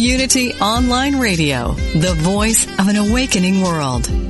Unity Online Radio, the voice of an awakening world.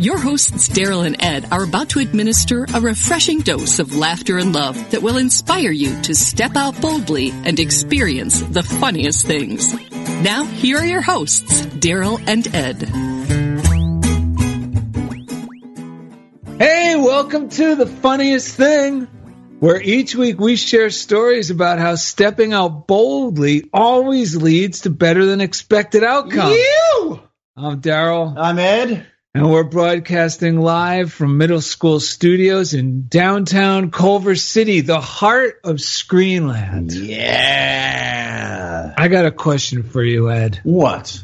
Your hosts, Daryl and Ed, are about to administer a refreshing dose of laughter and love that will inspire you to step out boldly and experience the funniest things. Now, here are your hosts, Daryl and Ed. Hey, welcome to the funniest thing, where each week we share stories about how stepping out boldly always leads to better than expected outcomes. You! I'm Daryl. I'm Ed. And we're broadcasting live from middle school studios in downtown Culver City, the heart of Screenland. Yeah. I got a question for you, Ed. What?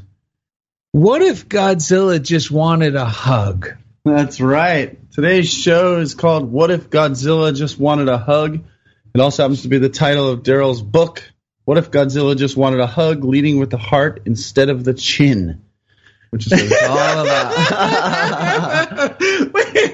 What if Godzilla just wanted a hug? That's right. Today's show is called What If Godzilla Just Wanted a Hug? It also happens to be the title of Daryl's book, What If Godzilla Just Wanted a Hug, Leading with the Heart Instead of the Chin? Which is what it's all about.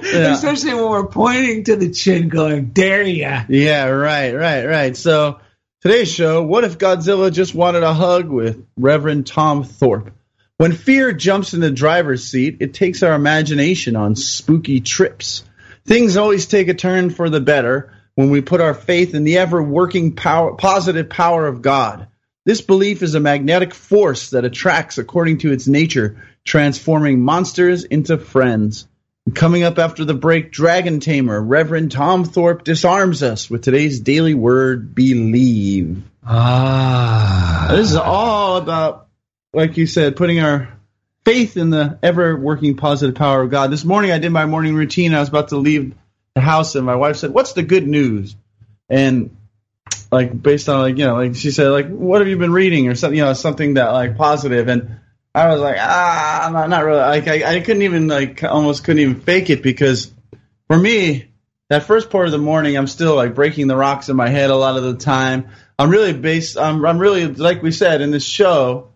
Yeah. Especially when we're pointing to the chin, going, "Dare ya?" Yeah, right, right, right. So today's show, what if Godzilla just wanted a hug with Reverend Tom Thorpe? When fear jumps in the driver's seat, it takes our imagination on spooky trips. Things always take a turn for the better when we put our faith in the ever working power, positive power of God. This belief is a magnetic force that attracts according to its nature, transforming monsters into friends. Coming up after the break, Dragon Tamer, Reverend Tom Thorpe disarms us with today's daily word, believe. Ah, This is all about, like you said, putting our faith in the ever working positive power of God. This morning I did my morning routine. I was about to leave the house, and my wife said, What's the good news? And like based on like you know like she said like what have you been reading or something you know something that like positive and I was like ah I'm not, not really. Like I, I couldn't even like almost couldn't even fake it because for me that first part of the morning I'm still like breaking the rocks in my head a lot of the time. I'm really based I'm I'm really like we said in this show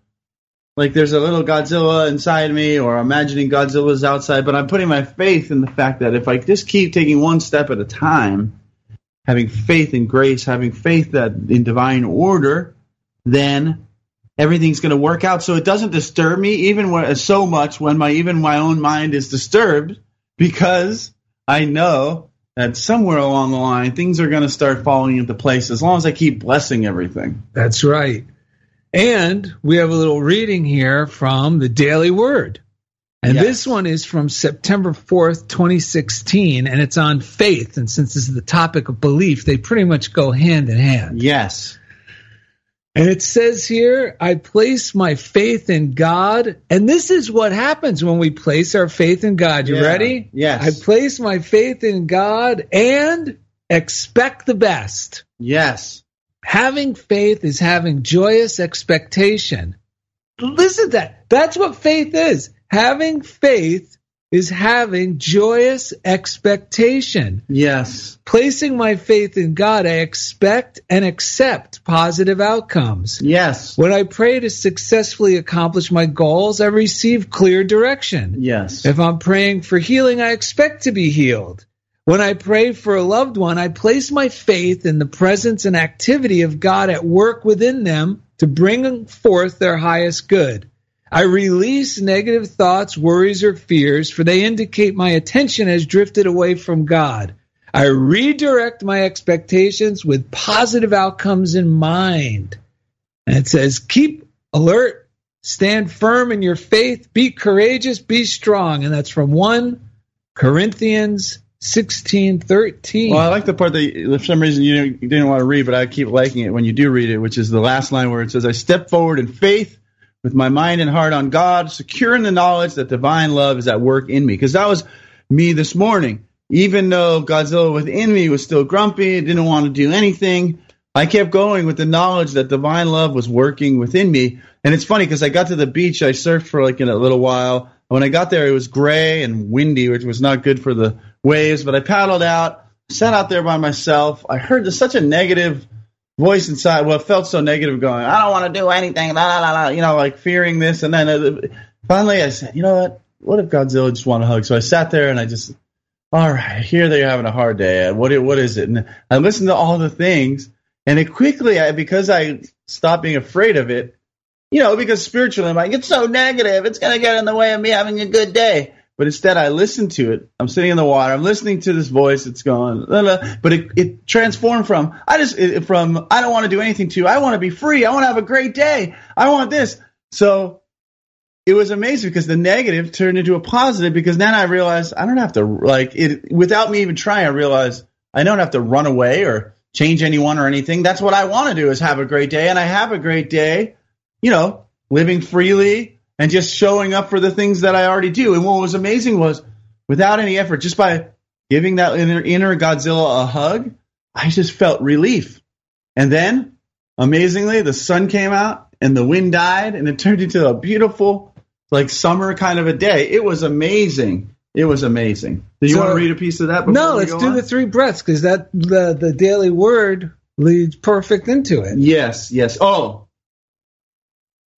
like there's a little Godzilla inside me or imagining Godzilla's outside but I'm putting my faith in the fact that if I just keep taking one step at a time having faith in grace, having faith that in divine order, then everything's going to work out. So it doesn't disturb me even when, so much when my even my own mind is disturbed because I know that somewhere along the line things are going to start falling into place as long as I keep blessing everything. that's right. And we have a little reading here from the Daily Word. And Yes. this one is from September 4th, 2016, and it's on faith. And since this is the topic of belief, they pretty much go hand in hand. Yes. And it says here, I place my faith in God. And this is what happens when we place our faith in God. You Yeah. ready? Yes. I place my faith in God and expect the best. Yes. Having faith is having joyous expectation. Listen to that. That's what faith is. Having faith is having joyous expectation. Yes. Placing my faith in God, I expect and accept positive outcomes. Yes. When I pray to successfully accomplish my goals, I receive clear direction. Yes. If I'm praying for healing, I expect to be healed. When I pray for a loved one, I place my faith in the presence and activity of God at work within them to bring forth their highest good. I release negative thoughts, worries, or fears, for they indicate my attention has drifted away from God. I redirect my expectations with positive outcomes in mind. And it says, keep alert, stand firm in your faith, be courageous, be strong. And that's from 1 Corinthians 16, 13. Well, I like the part that for some reason you didn't, you didn't want to read, but I keep liking it when you do read it, which is the last line where it says, I step forward in faith with my mind and heart on God, secure in the knowledge that divine love is at work in me. Because that was me this morning. Even though Godzilla within me was still grumpy, didn't want to do anything, I kept going with the knowledge that divine love was working within me. And it's funny because I got to the beach, I surfed for like in a little while. When I got there, it was gray and windy, which was not good for the waves. But I paddled out, sat out there by myself. I heard such a negative voice inside. Well, felt so negative going, I don't want to do anything, la, la, la, you know, like fearing this. And then uh, finally I said, you know what? What if Godzilla just wanted a hug? So I sat there and I just, all right, here they're having a hard day. What, what is it? And I listened to all the things. And it quickly, I, because I stopped being afraid of it, you know, because spiritually I'm like, it's so negative. It's going to get in the way of me having a good day. But instead, I listen to it. I'm sitting in the water. I'm listening to this voice. It's going, but it, it transformed from I just it, from I don't want to do anything to I want to be free. I want to have a great day. I want this. So it was amazing because the negative turned into a positive because then I realized I don't have to like it without me even trying. I realized I don't have to run away or change anyone or anything. That's what I want to do is have a great day, and I have a great day. You know, living freely and just showing up for the things that I already do. And what was amazing was without any effort, just by giving that inner, inner Godzilla a hug, I just felt relief. And then, amazingly, the sun came out and the wind died, and it turned into a beautiful, like summer kind of a day. It was amazing. It was amazing. Do you So- want to read a piece of that? no, we let's go do on? the three breaths because that the, the daily word leads perfect into it. Yes, yes. Oh,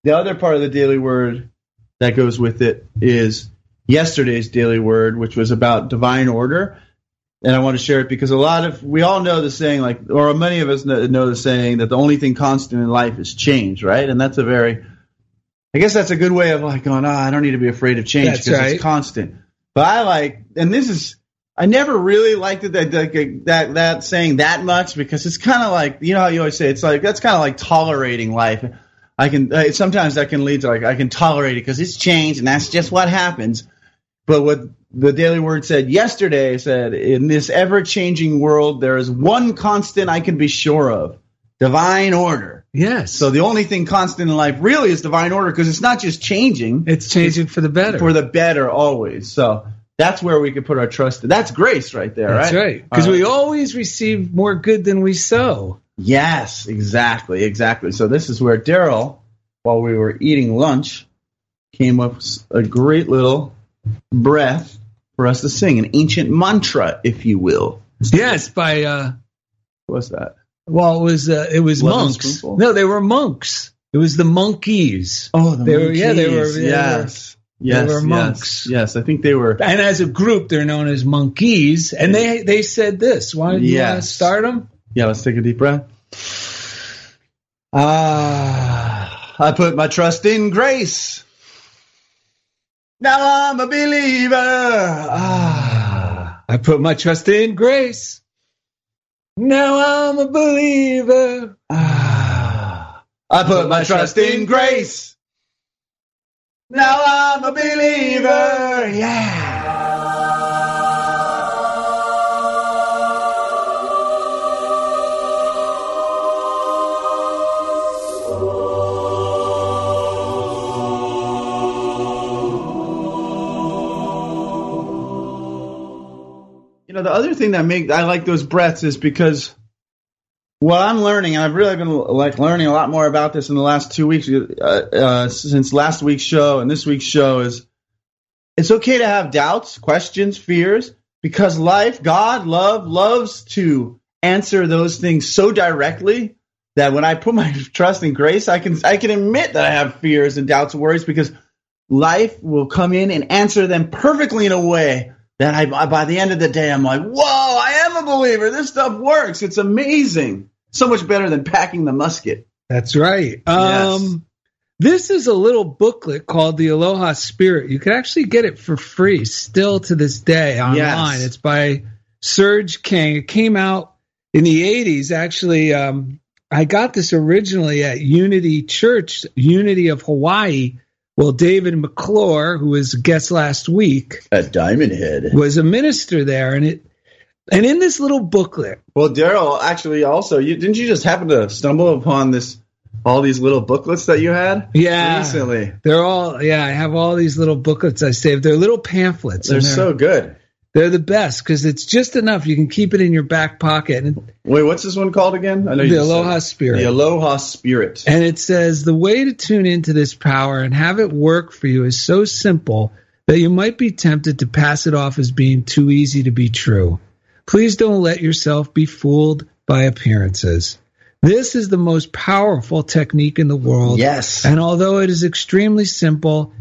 the other part of the daily word that goes with it is yesterday's daily word, which was about divine order. And I want to share it because a lot of we all know the saying, like, or many of us know, know the saying that the only thing constant in life is change, right? And that's a very, I guess that's a good way of like going, ah, I don't need to be afraid of change because right. it's constant. But I like, and this is, I never really liked it that that that, that saying that much because it's kind of like you know how you always say it's like that's kind of like tolerating life. I can uh, sometimes that can lead to like I can tolerate it because it's changed and that's just what happens. But what the Daily Word said yesterday said in this ever changing world there is one constant I can be sure of: divine order. Yes. So the only thing constant in life really is divine order because it's not just changing it's changing for the better. for the better always. So that's where we can put our trust. That's grace right there, That's right? right. Because we always receive more good than we sow. Yes, exactly, exactly. So this is where Daryl, while we were eating lunch, came up with a great little breath for us to sing, an ancient mantra, if you will. Yes, by uh What's that? well it was uh, it was monks. No, they were monks. It was the monkeys. Oh, the They were- yeah, they were- they yes. Yes, were yes, monks. Yes, I think they were. And as a group, they're known as monkeys. And they they said this. Why do you want to start them? Yeah, let's take a deep breath. Ah, I put my trust in grace. Now I'm a believer. Ah, I put my trust in grace. Now I'm a believer. ah. I put my trust in grace. Now I'm a believer. Yeah. Know, the other thing that make I like those breaths is because what I'm learning, and I've really been like learning a lot more about this in the last two weeks, uh, uh, since last week's show and this week's show, is it's okay to have doubts, questions, fears, because life, God, love, loves to answer those things so directly that when I put my trust in grace, I can I can admit that I have fears and doubts and worries because life will come in and answer them perfectly in a way that I by the end of the day I'm like, whoa, I am a believer. This stuff works. It's amazing. So much better than packing the musket. That's right. Um, Yes. This is a little booklet called The Aloha Spirit. You can actually get it for free still to this day online. Yes. It's by Serge King. It came out in the 80s. Actually, um, I got this originally at Unity Church, Unity of Hawaii. Well, David McClure, who was a guest last week, At Diamond Head. was a minister there, and it and in this little booklet, Well, Daryl, actually, also, you didn't you just happen to stumble upon this, all these little booklets that you had Yeah. recently? they're all yeah. I have all these little booklets I saved. They're little pamphlets. They're and so good. They're the best because it's just enough. You can keep it in your back pocket. And Wait, what's this one called again? I know the Aloha it. Spirit. The Aloha Spirit. And it says the way to tune into this power and have it work for you is so simple that you might be tempted to pass it off as being too easy to be true. Please don't let yourself be fooled by appearances. This is the most powerful technique in the world. Yes. And although it is extremely simple,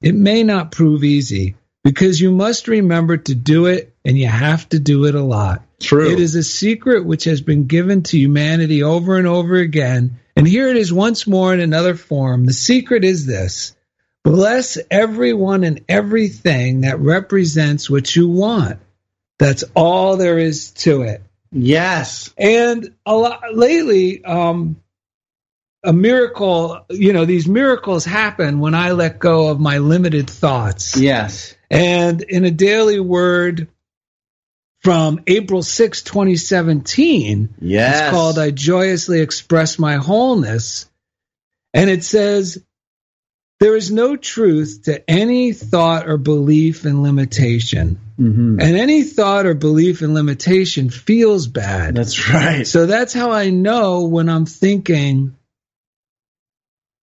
it may not prove easy because you must remember to do it and you have to do it a lot. True. It is a secret which has been given to humanity over and over again. And here it is once more in another form. The secret is this bless everyone and everything that represents what you want. That's all there is to it. Yes. And a lot lately, um, a miracle, you know, these miracles happen when I let go of my limited thoughts. Yes. And in a daily word from April 6, 2017, Yes. it's called I Joyously Express My Wholeness. And it says, There is no truth to any thought or belief in limitation. Mhm. And any thought or belief in limitation feels bad. That's right. So that's how I know when I'm thinking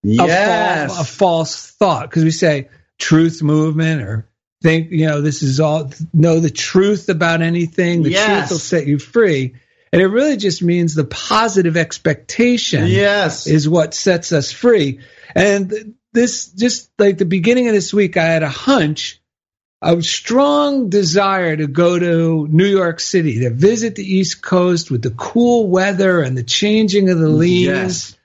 a, Yes. a false thought because we say truth movement or think you know this is all know the truth about anything the Yes. truth will set you free and it really just means the positive expectation yes. is what sets us free and this just like the beginning of this week i had a hunch a strong desire to go to New York City to visit the East Coast with the cool weather and the changing of the leaves. Yes.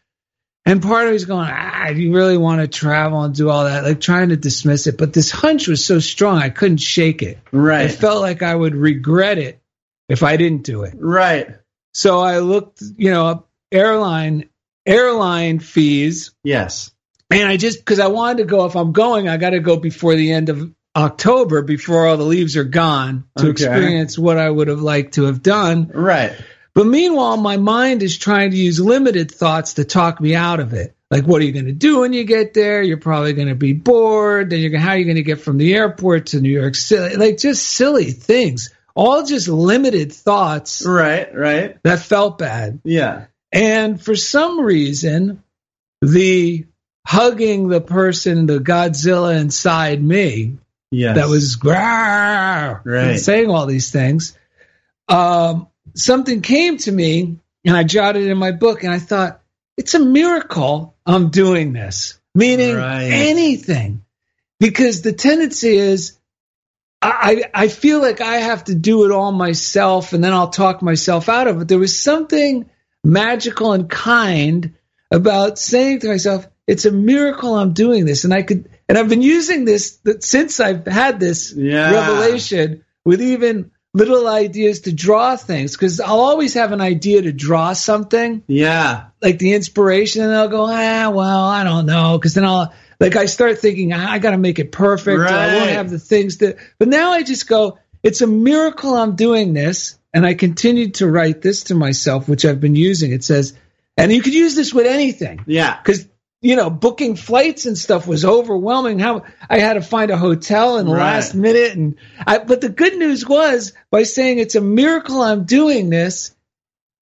And part of me's going, ah, do you really want to travel and do all that? Like trying to dismiss it. But this hunch was so strong, I couldn't shake it. Right. I felt like I would regret it if I didn't do it. Right. So I looked, you know, up airline airline fees, Yes. and I just because I wanted to go. If I'm going, I got to go before the end of October, before all the leaves are gone, to Okay. experience what I would have liked to have done. Right. But meanwhile, my mind is trying to use limited thoughts to talk me out of it. Like, what are you going to do when you get there? You're probably going to be bored. Then you're going, how are you going to get from the airport to New York City? Like, just silly things. All just limited thoughts Right. Right. that felt bad. Yeah. And for some reason, the hugging the person, the Godzilla inside me, Yes. that was Right. saying all these things. Um, something came to me, and I jotted it in my book, and I thought it's a miracle I'm doing this, meaning Right. anything, because the tendency is. I, I feel like I have to do it all myself and then I'll talk myself out of it. There was something magical and kind about saying to myself, it's a miracle I'm doing this. And I could, and I've been using this that since I've had this Yeah. revelation with even little ideas to draw things. Cause I'll always have an idea to draw something Yeah. like the inspiration and I'll go, ah, well, I don't know. Cause then I'll, like, I start thinking, "Ah, I got to make it perfect. or I won't have the things that, but now I just go, it's a miracle I'm doing this. And I continued to write this to myself, which I've been using. It says, and you could use this with anything Yeah. because you know booking flights and stuff was overwhelming how i had to find a hotel in the Right. last minute and I, but the good news was by saying it's a miracle i'm doing this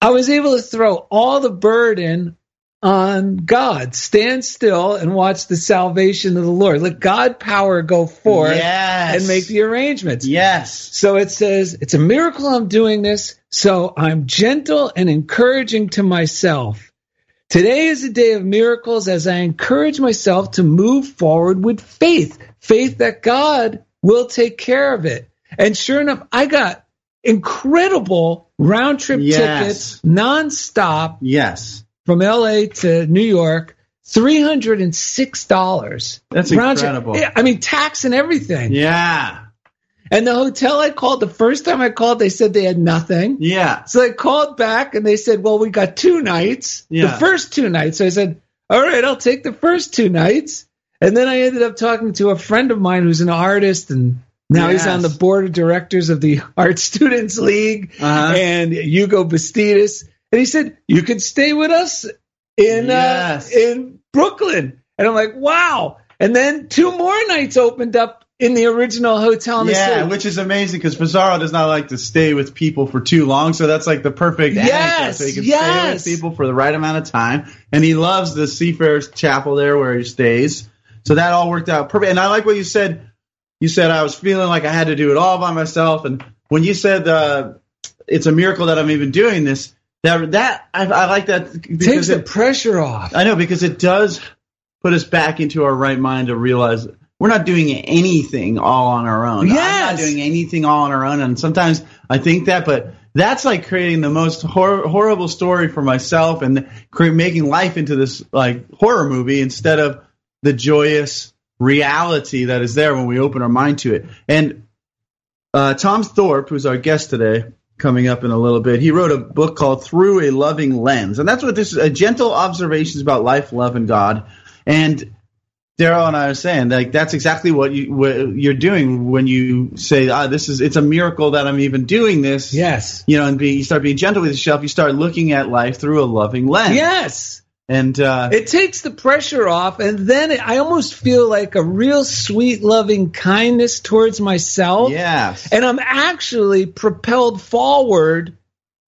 i was able to throw all the burden on God. Stand still and watch the salvation of the Lord. Let God power go forth Yes. and make the arrangements. Yes. So it says, it's a miracle I'm doing this. So I'm gentle and encouraging to myself. Today is a day of miracles as I encourage myself to move forward with faith, faith that God will take care of it. And sure enough, I got incredible round trip Yes. tickets nonstop Yes. from LA to New York. Three hundred and six dollars. That's incredible. Yeah, I mean tax and everything. Yeah. And the hotel I called the first time I called, they said they had nothing. Yeah. So I called back and they said, "Well, we got two nights, Yeah. the first two nights." So I said, "All right, I'll take the first two nights." And then I ended up talking to a friend of mine who's an artist, and now he's on the board of directors of the Art Students League Uh-huh. and Hugo Bastidas. And he said, "You could stay with us in Yes. uh, in Brooklyn." And I'm like, "Wow!" And then two more nights opened up in the original hotel in the Yeah, city. which is amazing because Pizarro does not like to stay with people for too long, so that's like the perfect. Yes, So he can yes. stay with people for the right amount of time, and he loves the Seafarers Chapel there where he stays. So that all worked out perfect. And I like what you said. You said I was feeling like I had to do it all by myself, and when you said uh, it's a miracle that I'm even doing this, that that I, I like that takes the it, pressure off. I know because it does put us back into our right mind to realize we're not doing anything all on our own. I'm not doing anything all on our own, and sometimes I think that, but that's like creating the most hor- horrible story for myself and cre- making life into this like horror movie instead of the joyous reality that is there when we open our mind to it. And uh, Tom Thorpe, who's our guest today, coming up in a little bit, he wrote a book called Through a Loving Lens. And that's what this is a gentle observations about life, love, and God. And Daryl and I are saying like that's exactly what you what you're doing when you say ah this is it's a miracle that I'm even doing this Yes. you know and be, you start being gentle with yourself you start looking at life through a loving lens Yes. and uh, It takes the pressure off, and then it, I almost feel like a real sweet, loving kindness towards myself. yes And I'm actually propelled forward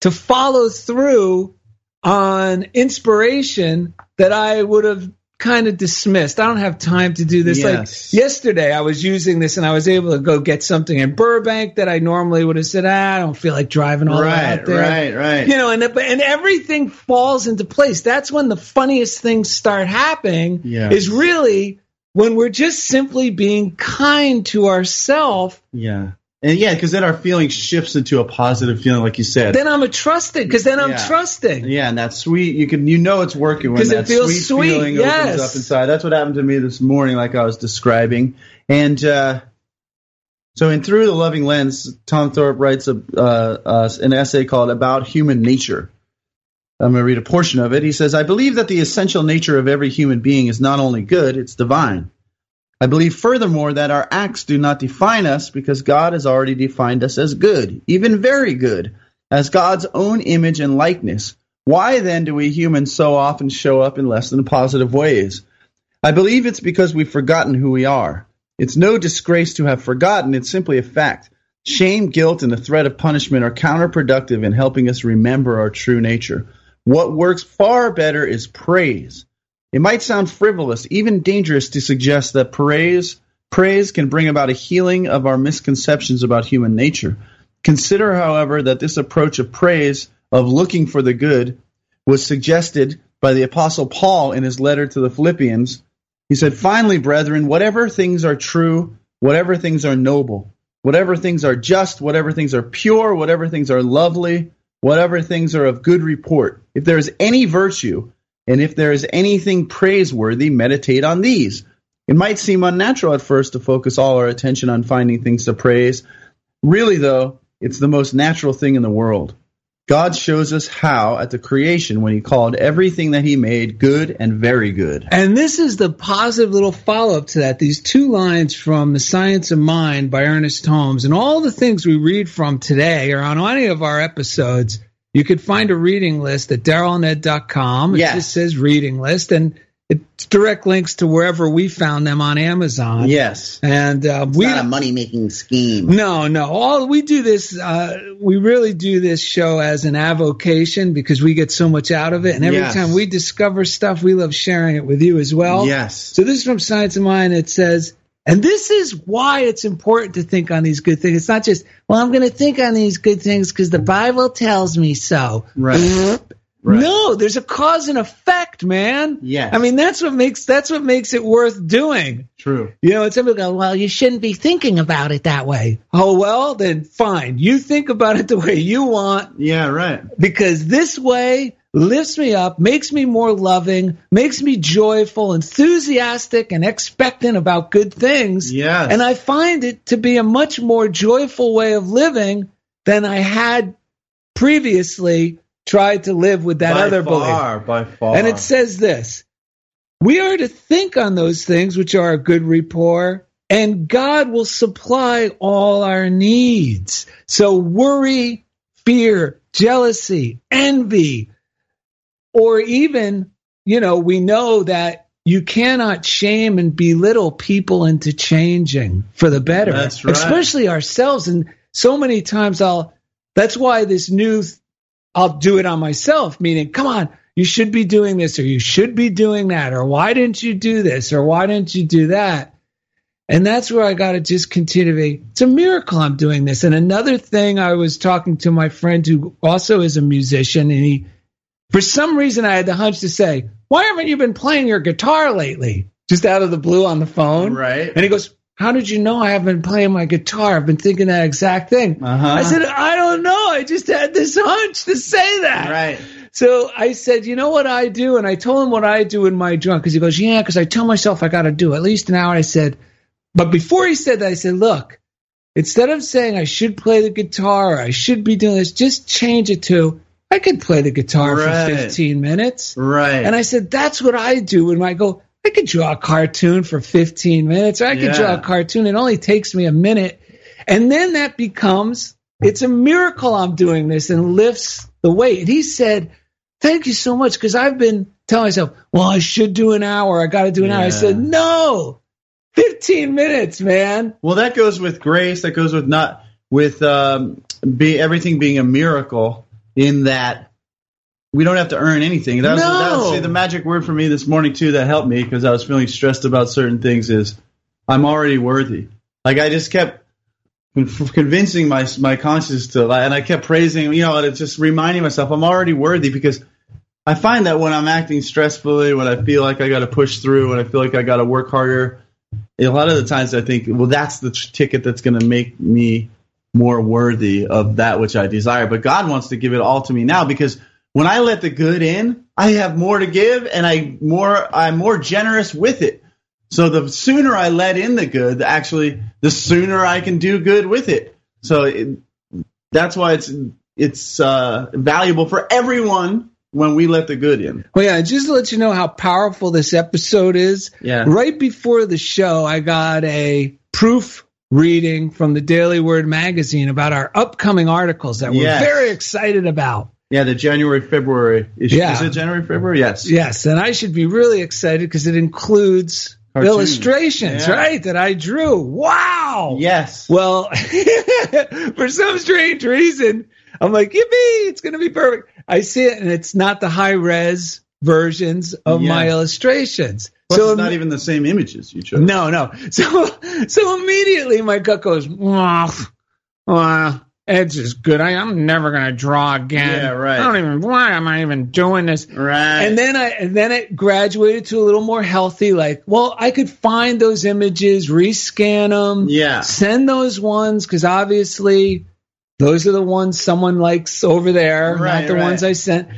to follow through on inspiration that I would have kind of dismissed. I don't have time to do this. Yes. Like yesterday, I was using this and I was able to go get something in Burbank that I normally would have said, ah, I don't feel like driving all the way right out there. right right You know, and and everything falls into place. That's when the funniest things start happening. Yes. Is really when we're just simply being kind to ourselves. yeah and yeah because then our feeling shifts into a positive feeling like you said Then I'm a trusting because then I'm Yeah. trusting. Yeah, and that sweet you can you know it's working when that feels sweet, sweet, feeling yes. opens up inside. That's what happened to me this morning, like I was describing. And uh, so, in through the loving lens, Tom Thorpe writes a, uh, uh, an essay called "About Human Nature." I'm going to read a portion of it. He says, "I believe that the essential nature of every human being is not only good; it's divine." I believe furthermore that our acts do not define us because God has already defined us as good, even very good, as God's own image and likeness. Why then do we humans so often show up in less than positive ways? I believe it's because we've forgotten who we are. It's no disgrace to have forgotten, it's simply a fact. Shame, guilt, and the threat of punishment are counterproductive in helping us remember our true nature. What works far better is praise. It might sound frivolous, even dangerous to suggest that praise praise can bring about a healing of our misconceptions about human nature. Consider, however, that this approach of praise, of looking for the good, was suggested by the apostle Paul in his letter to the Philippians. He said, "Finally, brethren, whatever things are true, whatever things are noble, whatever things are just, whatever things are pure, whatever things are lovely, whatever things are of good report, if there is any virtue, and if there is anything praiseworthy, meditate on these. It might seem unnatural at first to focus all our attention on finding things to praise. Really, though, it's the most natural thing in the world. God shows us how at the creation when he called everything that he made good and very good. And this is the positive little follow up to that. These two lines from The Science of Mind by Ernest Holmes and all the things we read from today or on any of our episodes. You could find a reading list at darylned.com. It Yes. just says reading list. And it's direct links to wherever we found them on Amazon. Yes. And uh, It's we not a money making scheme. no, no. All we do this, uh, we really do this show as an avocation because we get so much out of it. And every Yes. time we discover stuff, we love sharing it with you as well. Yes. So this is from Science of Mind. It says, and this is why it's important to think on these good things. It's not just, well, I'm going to think on these good things because the Bible tells me so. Right. Mm-hmm. Right. No, there's a cause and effect, man. Yes. I mean, that's what makes that's what makes it worth doing. True. You know, and somebody go, well, you shouldn't be thinking about it that way. Oh, well, then fine. You think about it the way you want Yeah, right. because this way lifts me up, makes me more loving, makes me joyful, enthusiastic, and expectant about good things. Yes. And I find it to be a much more joyful way of living than I had previously tried to live with that by other belief. far, by far. And it says this We are to think on those things which are a good rapport, and God will supply all our needs. So, worry, fear, jealousy, envy, or even, you know, we know that you cannot shame and belittle people into changing for the better, That's right. especially ourselves. And so many times I'll, that's why this new I'll do it on myself, meaning, come on, you should be doing this or you should be doing that, or why didn't you do this or why didn't you do that? And that's where I got to just continue to be. It's a miracle I'm doing this. And another thing, I was talking to my friend who also is a musician, and he, for some reason, I had the hunch to say, Why haven't you been playing your guitar lately? Just out of the blue on the phone. Right. And he goes, How did you know I haven't been playing my guitar? I've been thinking that exact thing. Uh-huh. I said, I don't know. I just had this hunch to say that. Right. So I said, you know what I do? And I told him what I do in my drunk because he goes, yeah, because I tell myself I got to do at least an hour. I said, but before he said that, I said, look, instead of saying I should play the guitar or I should be doing this, just change it to I could play the guitar Right. for 15 minutes. Right. And I said, that's what I do when I go, I could draw a cartoon for 15 minutes, or I could Yeah. draw a cartoon. It only takes me a minute. And then that becomes, it's a miracle I'm doing this and lifts the weight. And he said, thank you so much because I've been telling myself, well, I should do an hour. I got to do an hour. I said, no, 15 minutes, man. Well, that goes with grace. That goes with not with um, be everything being a miracle. In that we don't have to earn anything. That was, No. that was see, the magic word for me this morning too. That helped me because I was feeling stressed about certain things. Is I'm already worthy. Like I just kept convincing my my conscience to, and I kept praising. You know, and it's just reminding myself I'm already worthy because I find that when I'm acting stressfully, when I feel like I got to push through, when I feel like I got to work harder, a lot of the times I think, well, that's the t- ticket that's going to make me more worthy of that which I desire. But God wants to give it all to me now because when I let the good in, I have more to give and I more I'm more generous with it. So the sooner I let in the good, actually, the sooner I can do good with it. So it, that's why it's it's uh, valuable for everyone when we let the good in. Well, yeah, just to let you know how powerful this episode is. Yeah. Right before the show, I got a proof reading from the Daily Word magazine about our upcoming articles that we're Yes. very excited about. Yeah, the January February issue. Yeah. Is it January February? Yes. Yes, and I should be really excited because it includes Cartoons. illustrations, Yeah. right? That I drew. Wow. Yes. Well, for some strange reason, I'm like, yippee, it's going to be perfect. I see it, and it's not the high res versions of Yeah. my illustrations. Plus, so it's not even the same images you chose. no, no. So, so immediately my gut goes, well, well Ed's is good. I, I'm never going to draw again. Yeah, right. I don't even, why am I even doing this? Right. And then I, and then it graduated to a little more healthy, like, well, I could find those images, rescan them, Yeah. send those ones, because obviously those are the ones someone likes over there, Right, not the right. ones I sent.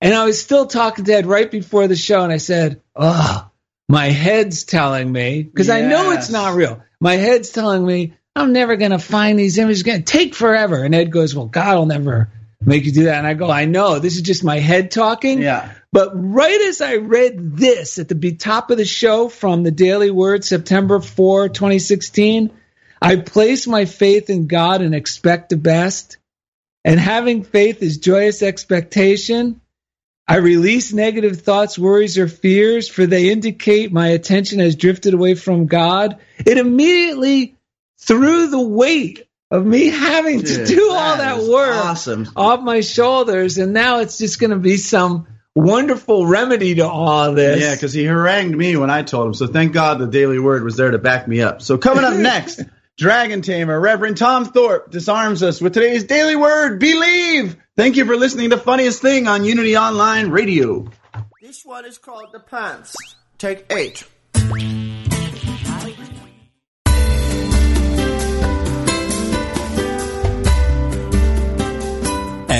And I was still talking to Ed right before the show, and I said, oh, my head's telling me, because I know it's not real. My head's telling me, I'm never going to find these images. It's going to take forever. And Ed goes, well, God will never make you do that. And I go, I know. This is just my head talking. Yeah. But right as I read this at the top of the show from the Daily Word, September 4, 2016, I place my faith in God and expect the best. And having faith is joyous expectation. I release negative thoughts, worries, or fears, for they indicate my attention has drifted away from God. It immediately threw the weight of me having to Dude, do all that that is work awesome. off my shoulders. And now it's just going to be some wonderful remedy to all this. Yeah, because he harangued me when I told him. So thank God the Daily Word was there to back me up. So coming up next, Dragon Tamer, Reverend Tom Thorpe disarms us with today's Daily Word, Believe. Thank you for listening to the Funniest Thing on Unity Online Radio. This one is called The Pants. Take eight.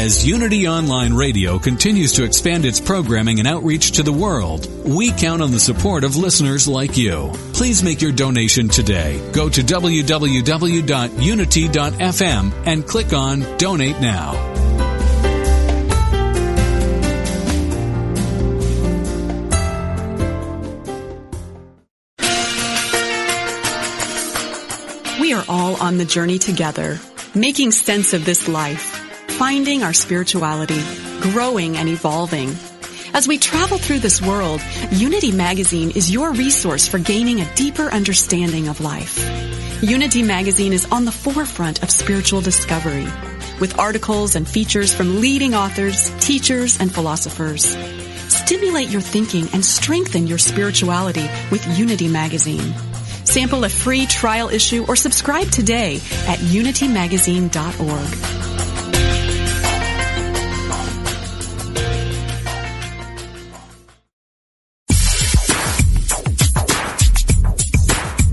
As Unity Online Radio continues to expand its programming and outreach to the world, we count on the support of listeners like you. Please make your donation today. Go to www.unity.fm and click on Donate Now. We are all on the journey together, making sense of this life, finding our spirituality, growing and evolving. As we travel through this world, Unity Magazine is your resource for gaining a deeper understanding of life. Unity Magazine is on the forefront of spiritual discovery, with articles and features from leading authors, teachers, and philosophers. Stimulate your thinking and strengthen your spirituality with Unity Magazine. Sample a free trial issue or subscribe today at unitymagazine.org.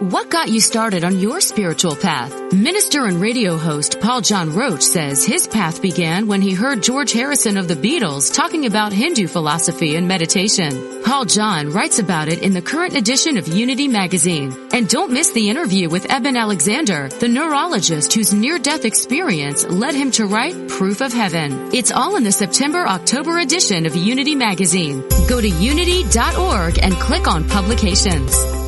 What got you started on your spiritual path? Minister and radio host Paul John Roach says his path began when he heard George Harrison of the Beatles talking about Hindu philosophy and meditation. Paul John writes about it in the current edition of Unity magazine. And don't miss the interview with Eben Alexander, the neurologist whose near-death experience led him to write Proof of Heaven. It's all in the September-October edition of Unity magazine. Go to unity.org and click on publications.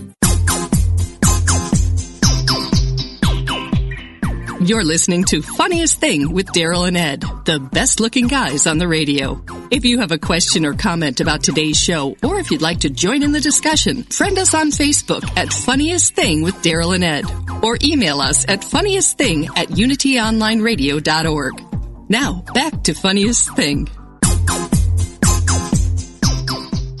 You're listening to Funniest Thing with Daryl and Ed, the best looking guys on the radio. If you have a question or comment about today's show, or if you'd like to join in the discussion, friend us on Facebook at Funniest Thing with Daryl and Ed, or email us at funniestthing at unityonlineradio.org. Now, back to Funniest Thing.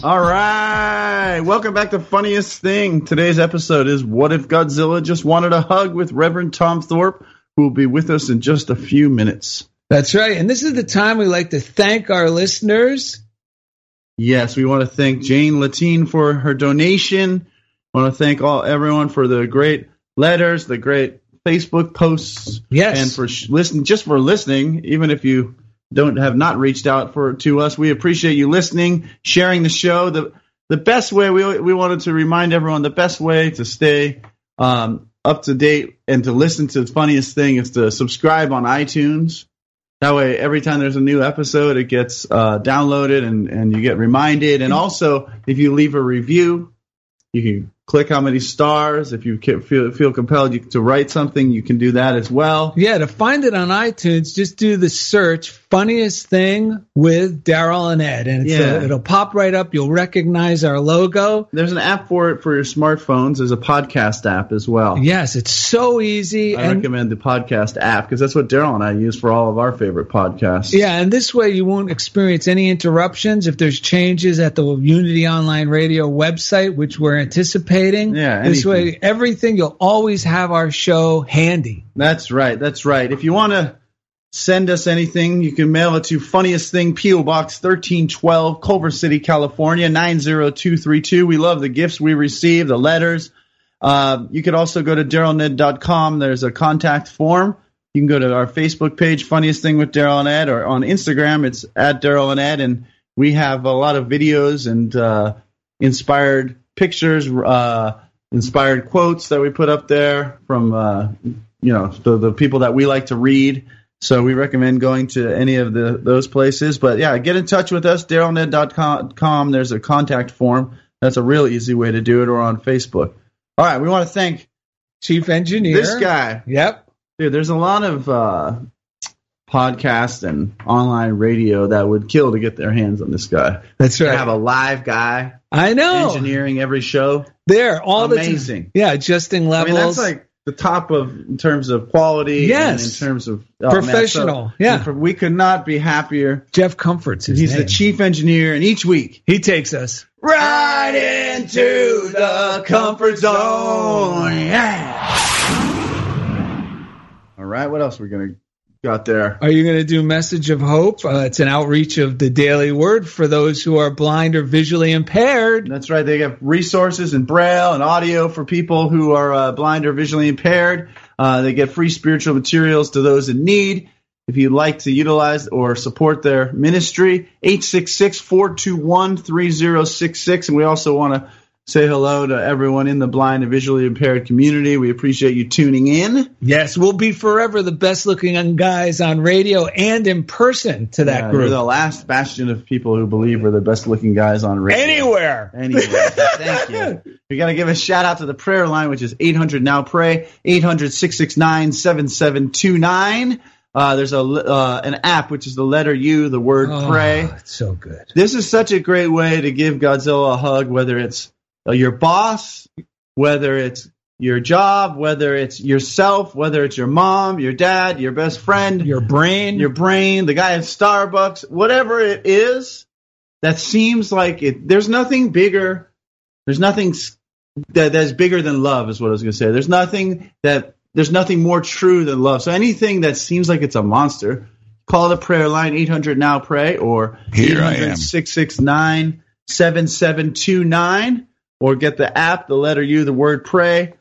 All right. Welcome back to Funniest Thing. Today's episode is What If Godzilla Just Wanted a Hug with Reverend Tom Thorpe, who will be with us in just a few minutes. That's right. And this is the time we like to thank our listeners. Yes, we want to thank Jane Latine for her donation. I want to thank all everyone for the great letters, the great Facebook posts, Yes. and for sh- listening, just for listening, even if you don't have not reached out for to us. We appreciate you listening, sharing the show. The the best way we we wanted to remind everyone the best way to stay um, up to date and to listen to the funniest thing is to subscribe on iTunes. That way, every time there's a new episode, it gets uh, downloaded and, and you get reminded. And also, if you leave a review, you can click how many stars. If you feel feel compelled to write something, you can do that as well. Yeah, to find it on iTunes, just do the search "funniest thing" with Daryl and Ed, and it's Yeah. it'll pop right up. You'll recognize our logo. There's an app for it for your smartphones. There's a podcast app as well. Yes, it's so easy. I and recommend the podcast app because that's what Daryl and I use for all of our favorite podcasts. Yeah, and this way you won't experience any interruptions if there's changes at the Unity Online Radio website, which we're anticipating. Yeah, this way everything you'll always have our show handy. That's right. That's right. If you want to send us anything, you can mail it to Funniest Thing, P.O. Box 1312, Culver City, California, 90232. We love the gifts we receive, the letters. Uh, you could also go to darylned.com. There's a contact form. You can go to our Facebook page, Funniest Thing with Daryl and Ed, or on Instagram, it's at Daryl and Ed. And we have a lot of videos and uh, inspired pictures, uh, inspired quotes that we put up there from uh, you know the, the people that we like to read. So we recommend going to any of the those places. But yeah, get in touch with us, darylned.com. There's a contact form. That's a real easy way to do it, or on Facebook. All right, we want to thank Chief engineer. this guy. Yep. Dude, there's a lot of uh, podcasts and online radio that would kill to get their hands on this guy. That's To right. have a live guy I know. engineering every show. There, all the Amazing. time. Yeah, adjusting levels. I mean, that's like the top of in terms of quality. Yes. And in terms of oh, man, Professional, so- yeah. we could not be happier. Jeff Comfort's his He's name. the chief engineer, and each week He takes us. right into the comfort zone. Yeah. All right, what else are we gonna got there? Are you going to do Message of Hope? Uh, it's an outreach of the Daily Word for those who are blind or visually impaired. That's right. They have resources in braille and audio for people who are uh, blind or visually impaired. Uh, they get free spiritual materials to those in need. If you'd like to utilize or support their ministry, 866-421-3066. And we also want to say hello to everyone in the blind and visually impaired community. We appreciate you tuning in. Yes, we'll be forever the best looking guys on radio and in person to that Uh, group. We're the last bastion of people who believe we're the best looking guys on radio. Anywhere. Anywhere. thank you. We got to give a shout out to the prayer line, which is 800 Now Pray, 800 669 7729. Uh, There's a uh, an app which is the letter U, the word Oh, pray. It's so good. This is such a great way to give Godzilla a hug, whether it's uh, your boss, whether it's your job, whether it's yourself, whether it's your mom, your dad, your best friend, your brain, your brain, the guy at Starbucks, whatever it is that seems like it. There's nothing bigger. There's nothing that, that's bigger than love is what I was going to say. There's nothing that there's nothing more true than love. So anything that seems like it's a monster, call the prayer line 800 now pray or 800 669 7729 or get the app, the letter U, the word pray.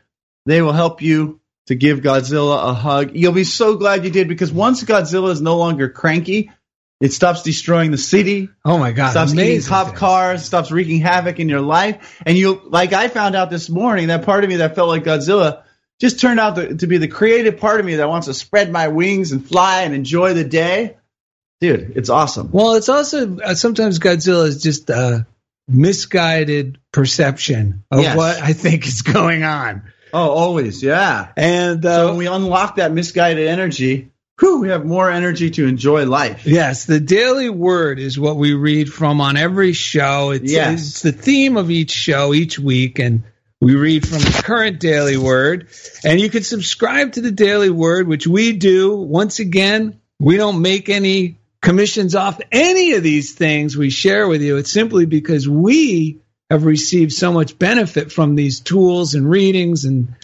They will help you to give Godzilla a hug. You'll be so glad you did because once Godzilla is no longer cranky, it stops destroying the city, oh my God. stops eating cop cars, stops wreaking havoc in your life. And you, like I found out this morning, that part of me that felt like Godzilla just turned out to, to be the creative part of me that wants to spread my wings and fly and enjoy the day. Dude, it's awesome. Well, it's also uh, sometimes Godzilla is just a misguided perception of Yes. what I think is going on. Oh, always, yeah. And uh, So when we unlock that misguided energy, whew, we have more energy to enjoy life. Yes, the daily word is what we read from on every show. It's, Yes. it's the theme of each show each week, and we read from the current daily word. And you can subscribe to the daily word, which we do. Once again, we don't make any commissions off any of these things we share with you. It's simply because we have received so much benefit from these tools and readings and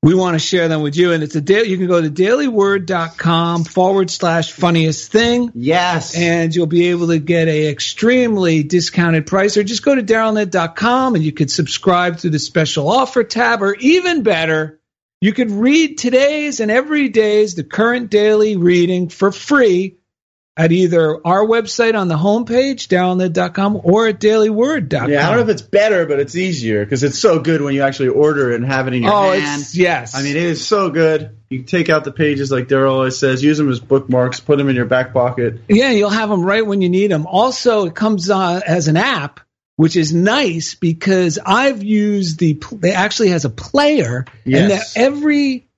we want to share them with you. And it's a daily, you can go to dailyword.com forward slash funniest thing. Yes. And you'll be able to get a extremely discounted price or just go to darylnet.com and you could subscribe through the special offer tab or even better, you could read today's and every day's the current daily reading for free at either our website on the homepage, darylnet.com, or at dailyword.com. Yeah, I don't know if it's better, but it's easier because it's so good when you actually order it and have it in your oh, hand. It's, yes. I mean, it is so good. You take out the pages like Daryl always says, use them as bookmarks, put them in your back pocket. Yeah, you'll have them right when you need them. Also, it comes uh, as an app, which is nice because I've used the, it actually has a player, Yes. and that every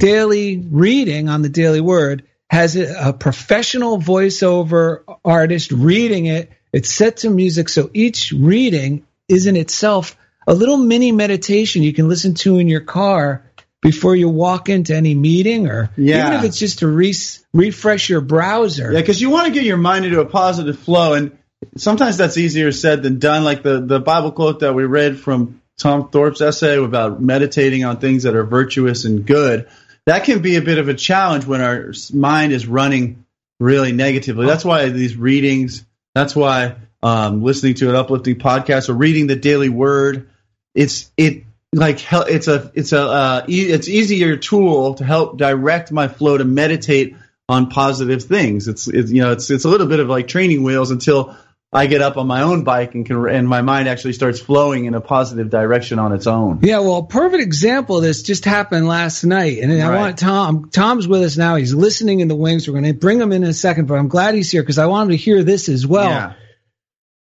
daily reading on the Daily Word has a, professional voiceover artist reading it. It's set to music, so each reading is in itself a little mini meditation you can listen to in your car before you walk into any meeting, or Yeah. even if it's just to re- refresh your browser. Yeah, because you want to get your mind into a positive flow, and sometimes that's easier said than done. Like the the Bible quote that we read from Tom Thorpe's essay about meditating on things that are virtuous and good. That can be a bit of a challenge when our mind is running really negatively. That's why these readings. That's why um, listening to an uplifting podcast or reading the daily word. It's it like it's a it's a uh, e- it's easier tool to help direct my flow to meditate on positive things. It's, it's you know it's it's a little bit of like training wheels until I get up on my own bike and can and my mind actually starts flowing in a positive direction on its own. Yeah, well, perfect example of this just happened last night, and I Right. want Tom. Tom's with us now. He's listening in the wings. We're going to bring him in in a second, but I'm glad he's here because I want him to hear this as well. Yeah.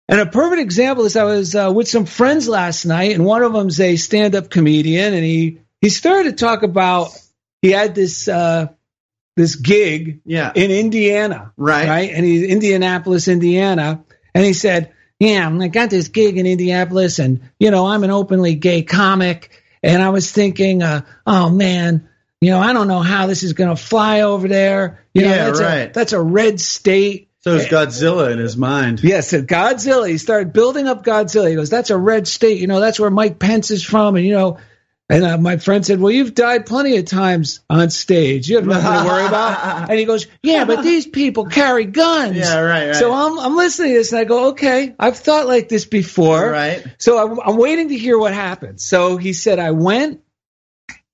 And a perfect example is I was uh, with some friends last night, and one of them's a stand-up comedian, and he he started to talk about he had this uh, this gig Yeah. in Indiana, Right. Right, and he's Indianapolis, Indiana, and he said, "Yeah, I got this gig in Indianapolis, and you know I'm an openly gay comic, and I was thinking, uh, oh man." You know, I don't know how this is going to fly over there. You know, Yeah, that's right. A, that's a red state. So is Godzilla in his mind. Yes, at Godzilla. He started building up Godzilla. He goes, "That's a red state. You know, that's where Mike Pence is from." And you know, and uh, my friend said, "Well, you've died plenty of times on stage. You have nothing to worry about." And he goes, "Yeah, but these people carry guns." Yeah, right, right. So I'm I'm listening to this and I go, "Okay, I've thought like this before." Right. So I'm, I'm waiting to hear what happens. So he said, "I went."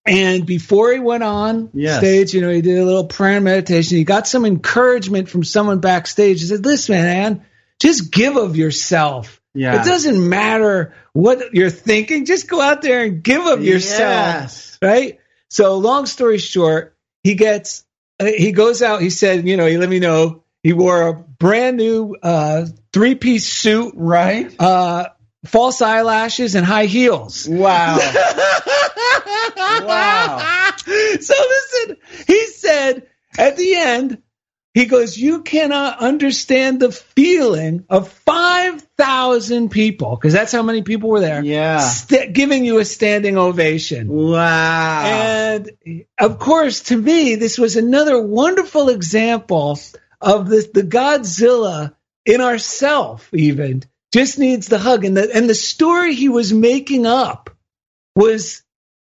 And before he went on Yes. stage, you know, he did a little prayer and meditation. He got some encouragement from someone backstage. He said, Listen, man, just give of yourself. Yeah. It doesn't matter what you're thinking. Just go out there and give of yourself. Yes. Right? So, long story short, he gets, uh, he goes out. He said, you know, he let me know he wore a brand new uh, three piece suit, Right. uh, false eyelashes, and high heels. Wow. wow. so listen, he said at the end, he goes, You cannot understand the feeling of 5,000 people, because that's how many people were there, Yeah. st- giving you a standing ovation. Wow. And of course, to me, this was another wonderful example of this, the Godzilla in ourself, even just needs the hug. And the, and the story he was making up was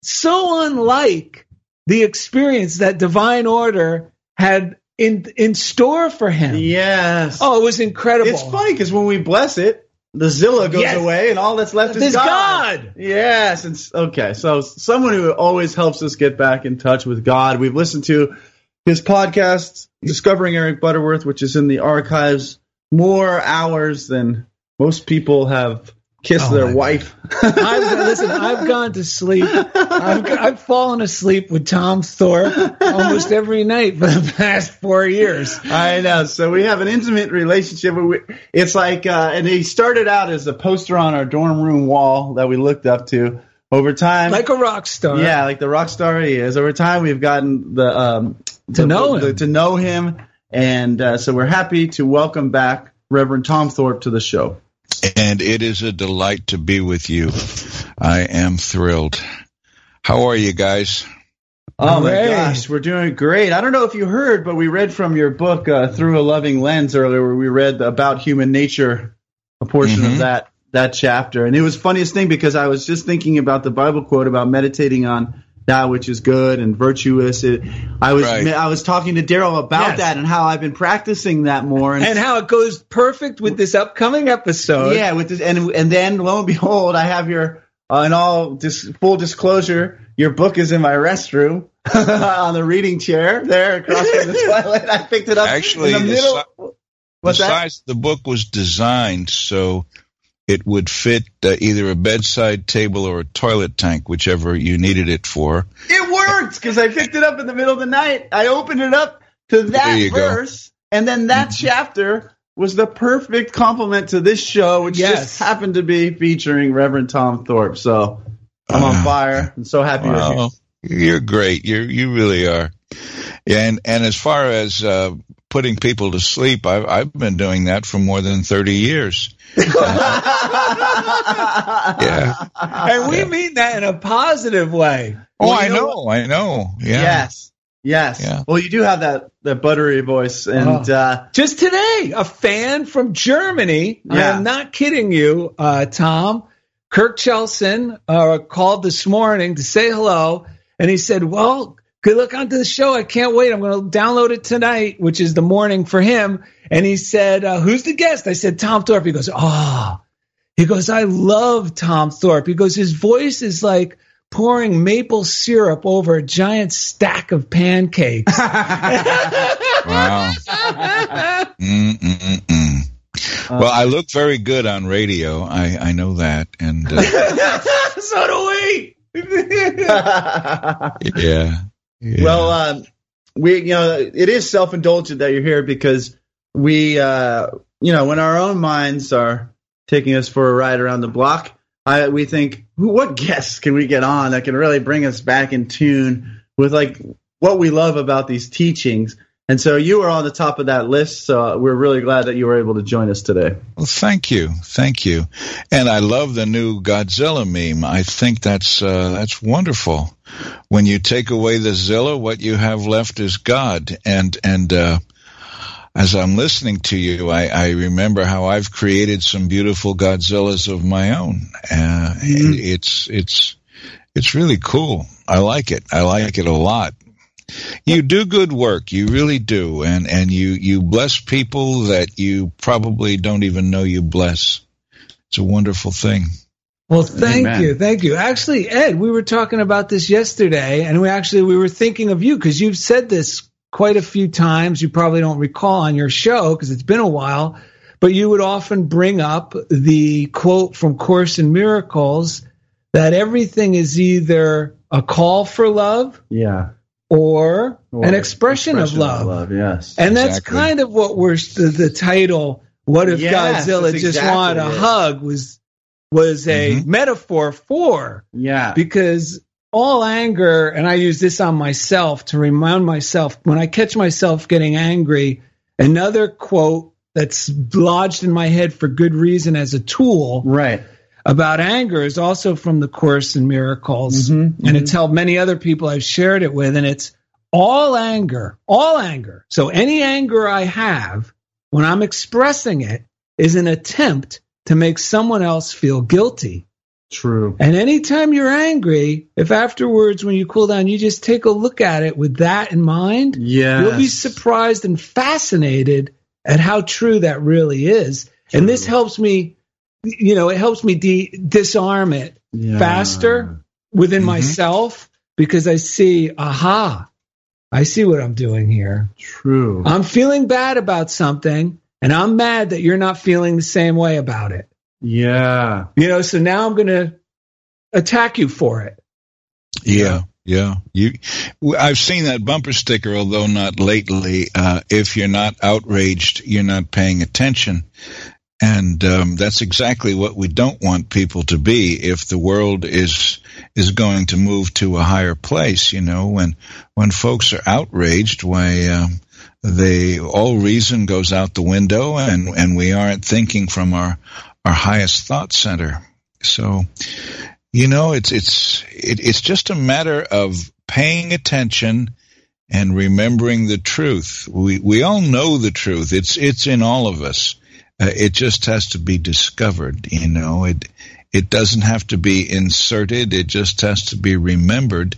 so unlike the experience that Divine Order had in in store for him. yes. Oh, it was incredible. It's funny because when we bless it, the Zilla goes Yes. away, and all that's left is There's God. God. Yes. And, okay. So someone who always helps us get back in touch with God. We've listened to his podcast, Discovering Eric Butterworth, which is in the archives. More hours than most people have kissed Oh, their wife. I've, listen, I've gone to sleep. I've, I've fallen asleep with Tom Thorpe almost every night for the past four years. I know. So we have an intimate relationship. It's like, uh, and he started out as a poster on our dorm room wall that we looked up to. Over time, Like a rock star. yeah, like the rock star he is. Over time, we've gotten the um, To the- know the- him. to know him, and uh, so we're happy to welcome back Reverend Tom Thorpe to the show. And it is a delight to be with you. I am thrilled. How are you guys? Oh my Great. gosh, we're doing great. I don't know if you heard, but we read from your book uh, through a loving lens earlier, where we read about human nature, a portion of Mhm. that that chapter, and it was funniest thing because I was just thinking about the Bible quote about meditating on that which is good and virtuous. It, I was Right. I was talking to Daryl about Yes. that and how I've been practicing that more and, and how it goes perfect with this upcoming episode. yeah, with this and and then lo and behold, I have your uh, in all dis- full disclosure, your book is in my restroom on the reading chair there across from the toilet. I picked it up Actually, in the the middle. si- What's the that? size of the book was designed so it would fit uh, either a bedside table or a toilet tank, whichever you needed it for. It worked because I picked it up in the middle of the night. I opened it up to that you go. Mm-hmm. verse, and then that chapter was the perfect complement to this show, which Yes. just happened to be featuring Reverend Tom Thorpe. So I'm on Ah. fire. I'm so happy. you're here. Wow, you're great. You you really are. Yeah, and and as far as uh, putting people to sleep, I've I've been doing that for more than thirty years. Yeah. And we mean that in a positive way. Oh, Well, I know know, I know. Yeah. Yes. Yes. Yeah. Well, you do have that that buttery voice, and Oh. uh, Just today, a fan from Germany, I'm not kidding you, uh, Tom, Kirk Chelson, uh, called this morning to say hello. And he said, Well, good luck onto the show. I can't wait. I'm going to download it tonight, which is the morning for him. And he said, uh, Who's the guest? I said, Tom Thorpe. He goes, Oh, he goes, I love Tom Thorpe. He goes, His voice is like pouring maple syrup over a giant stack of pancakes. Wow. Mm-mm-mm. Well, I look very good on radio. I, I know that, and uh, so do we. yeah, yeah. Well, um, we you know it is self indulgent that you're here because we uh, you know when our own minds are taking us for a ride around the block, I we think what guests can we get on that can really bring us back in tune with like what we love about these teachings. And so you were on the top of that list, so we're really glad that you were able to join us today. Well, thank you, thank you, and I love the new Godzilla meme. I think that's uh, that's wonderful. When you take away the Zilla, what you have left is God. And and uh, as I'm listening to you, I, I remember how I've created some beautiful Godzillas of my own. Uh, It's it's it's really cool. I like it. I like it a lot. You do good work. You really do. And, and you, you bless people that you probably don't even know you bless. It's a wonderful thing. Well, thank Amen. you, thank you. Actually, Ed, we were talking about this yesterday, and we actually we were thinking of you because you've said this quite a few times. You probably don't recall on your show because it's been a while, but you would often bring up the quote from Course in Miracles that everything is either a call for love Yeah. Or, Or an expression, of love. yes. And that's kind of what we're the, the title. What if Yes, Godzilla just exactly wanted a it. hug? Was was a Mhm. metaphor for yeah. because all anger, and I use this on myself to remind myself when I catch myself getting angry. Another quote that's lodged in my head for good reason as a tool Right. About anger is also from the Course in Miracles, Mhm, and it's helped many other people I've shared it with, and it's all anger, all anger. So any anger I have when I'm expressing it is an attempt to make someone else feel guilty. True. And anytime you're angry, if afterwards when you cool down, you just take a look at it with that in mind, Yeah. you'll be surprised and fascinated at how true that really is. And this helps me, you know, it helps me de- disarm it faster within Mhm. myself because I see, aha, I see what I'm doing here. True. I'm feeling bad about something and I'm mad that you're not feeling the same way about it. yeah. You know, so now I'm going to attack you for it. Yeah. Yeah. You, w- I've seen that bumper sticker, although not lately. Uh, if you're not outraged, you're not paying attention. And um, that's exactly what we don't want people to be. If the world is is going to move to a higher place, you know, when when folks are outraged, why um, they all reason goes out the window, and and we aren't thinking from our our highest thought center. So, you know, it's it's it, it's just a matter of paying attention and remembering the truth. We we all know the truth. It's it's in all of us. Uh, it just has to be discovered. You know, it it doesn't have to be inserted. It just has to be remembered,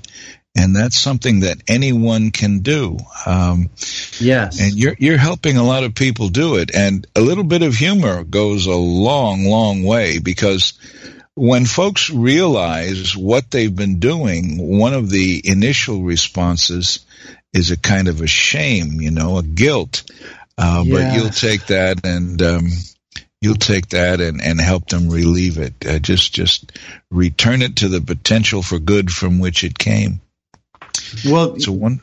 and that's something that anyone can do. Um, yes, and you're you're helping a lot of people do it, and a little bit of humor goes a long, long way because when folks realize what they've been doing, one of the initial responses is a kind of a shame, you know, a guilt. Uh, yeah. But you'll take that and um, you'll take that and, and help them relieve it. Uh, just just return it to the potential for good from which it came. Well, so one.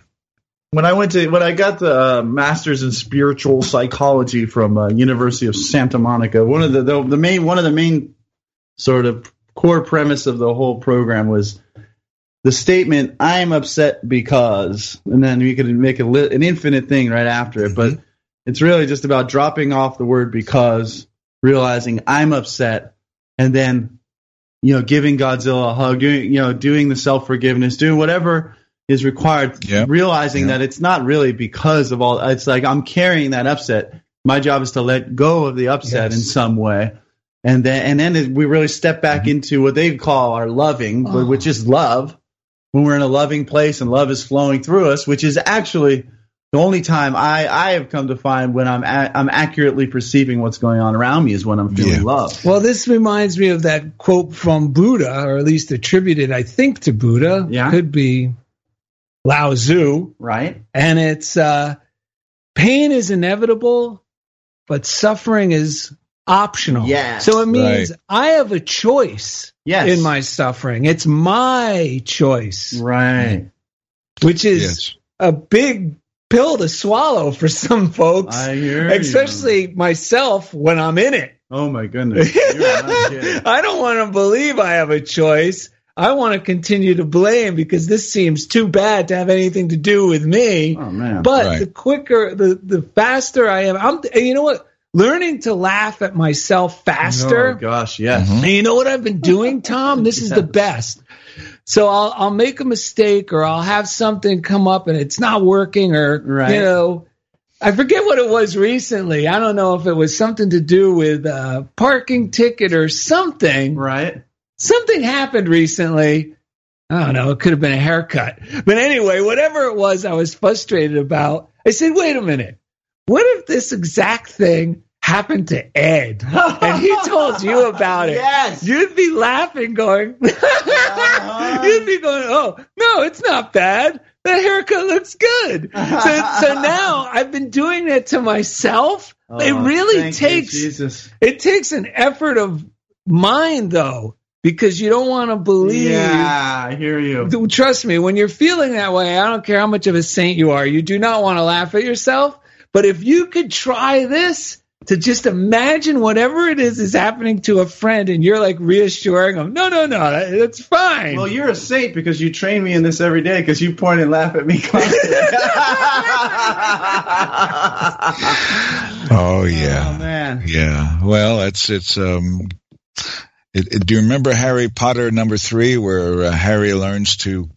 When I went to when I got the uh, master's in spiritual psychology from uh, University of Santa Monica, one of the, the the main one of the main sort of core premise of the whole program was the statement "I'm upset because," and then you could make a li- an infinite thing right after it. But mm-hmm. It's really just about dropping off the word "because," realizing I'm upset, and then you know giving Godzilla a hug, doing you know doing the self forgiveness, doing whatever is required, realizing that it's not really because of all. It's like I'm carrying that upset. My job is to let go of the upset yes. in some way, and then and then we really step back mm-hmm. into what they call our loving, oh. which is love. When we're in a loving place and love is flowing through us, which is actually the only time I, I have come to find when I'm a, I'm accurately perceiving what's going on around me is when I'm feeling yeah. love. Well, this reminds me of that quote from Buddha, or at least attributed, I think, to Buddha. Yeah, could be Lao Tzu. Right. And it's uh, pain is inevitable, but suffering is optional. Yeah. So it means right. I have a choice yes. in my suffering. It's my choice. Right. Which is yes. a big pill to swallow for some folks. I hear Especially you. myself when I'm in it. Oh my goodness. I don't want to believe I have a choice. I want to continue to blame because this seems too bad to have anything to do with me. Oh man! But right. the quicker, the the faster I am, I'm. You know what? Learning to laugh at myself faster. Oh gosh, yes. Mm-hmm. And you know what I've been doing, Tom? This is the best. So I'll I'll make a mistake or I'll have something come up and it's not working or right. you know I forget what it was recently. I don't know if it was something to do with a parking ticket or something. Right something happened recently. I don't know. It could have been a haircut. But anyway, whatever it was I was frustrated about, I said, wait a minute. What if this exact thing happened to Ed and he told you about it? Yes. You'd be laughing, going, uh-huh. you'd be going, oh, no, it's not bad. The haircut looks good. so, so now I've been doing it to myself. Oh, it really takes, you, it takes an effort of mind though because you don't want to believe. Yeah, I hear you. Trust me, when you're feeling that way, I don't care how much of a saint you are, you do not want to laugh at yourself. But if you could try this to just imagine whatever it is is happening to a friend and you're like reassuring them, no, no, no, it's fine. Well, you're a saint because you train me in this every day because you point and laugh at me constantly. oh yeah. Oh man. Yeah. Well, it's it's um it, it, do you remember Harry Potter number three, where uh, Harry learns to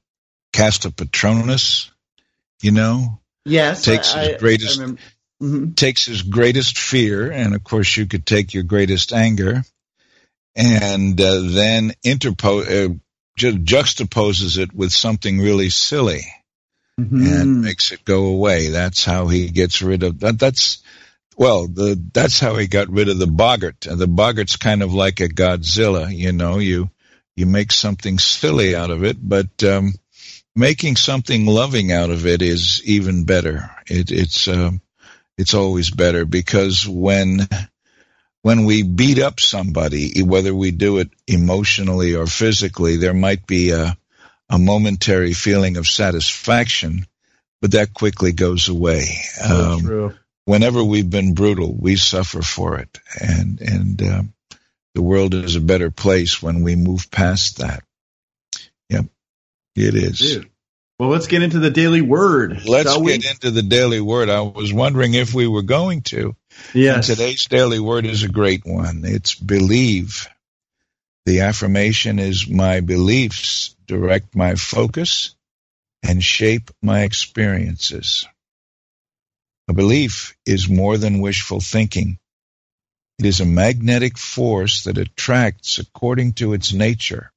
cast a Patronus? You know, yes, takes I, his greatest I, I mm-hmm. takes his greatest fear, and of course, you could take your greatest anger, and uh, then interpose uh, ju- juxtaposes it with something really silly. Mm-hmm. And makes it go away. That's how he gets rid of that. That's well, the, that's how he got rid of the boggart. The boggart's kind of like a Godzilla, you know. You you make something silly out of it, but um, making something loving out of it is even better. It, it's um, it's always better because when when we beat up somebody, whether we do it emotionally or physically, there might be a a momentary feeling of satisfaction, but that quickly goes away. So um, true whenever we've been brutal, we suffer for it, and and uh, the world is a better place when we move past that. Yep, it is. Dude. Well, let's get into the daily word. Let's get into the daily word. I was wondering if we were going to. Yes. And today's daily word is a great one. It's believe. The affirmation is my beliefs direct my focus and shape my experiences. A belief is more than wishful thinking. It is a magnetic force that attracts according to its nature.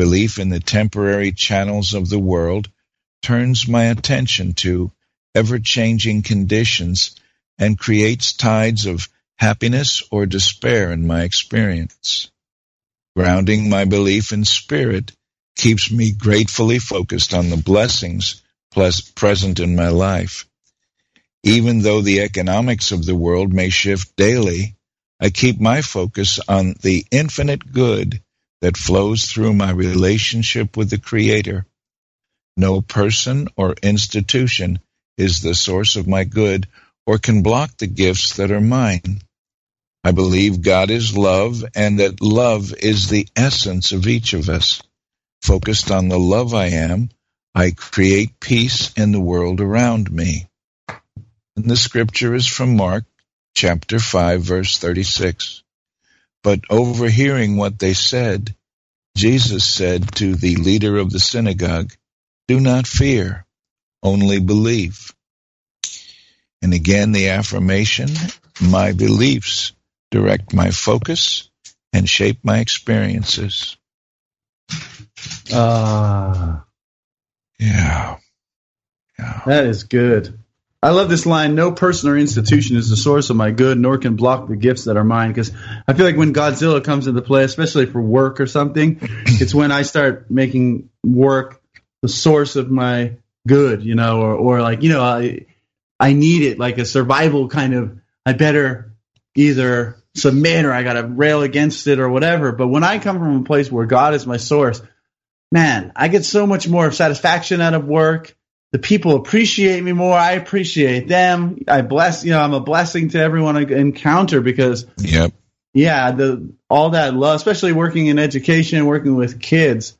Belief in the temporary channels of the world turns my attention to ever changing conditions and creates tides of happiness or despair in my experience. Grounding my belief in spirit keeps me gratefully focused on the blessings present in my life. Even though the economics of the world may shift daily, I keep my focus on the infinite good that flows through my relationship with the Creator. No person or institution is the source of my good or can block the gifts that are mine. I believe God is love and that love is the essence of each of us. Focused on the love I am, I create peace in the world around me. And the scripture is from Mark chapter 5 verse 36. But overhearing what they said, Jesus said to the leader of the synagogue, Do not fear, only believe. And again, the affirmation, my beliefs direct my focus and shape my experiences. Ah. Uh, yeah. yeah. That is good. I love this line no person or institution is the source of my good, nor can block the gifts that are mine. Because I feel like when Godzilla comes into play, especially for work or something, it's when I start making work the source of my good, you know, or, or like, you know, I, I need it like a survival kind of, I better either submit or I got to rail against it or whatever. But when I come from a place where God is my source, man, I get so much more satisfaction out of work. The people appreciate me more. I appreciate them. I bless, you know, I'm a blessing to everyone I encounter because, yep. yeah, the all that love, especially working in education, working with kids.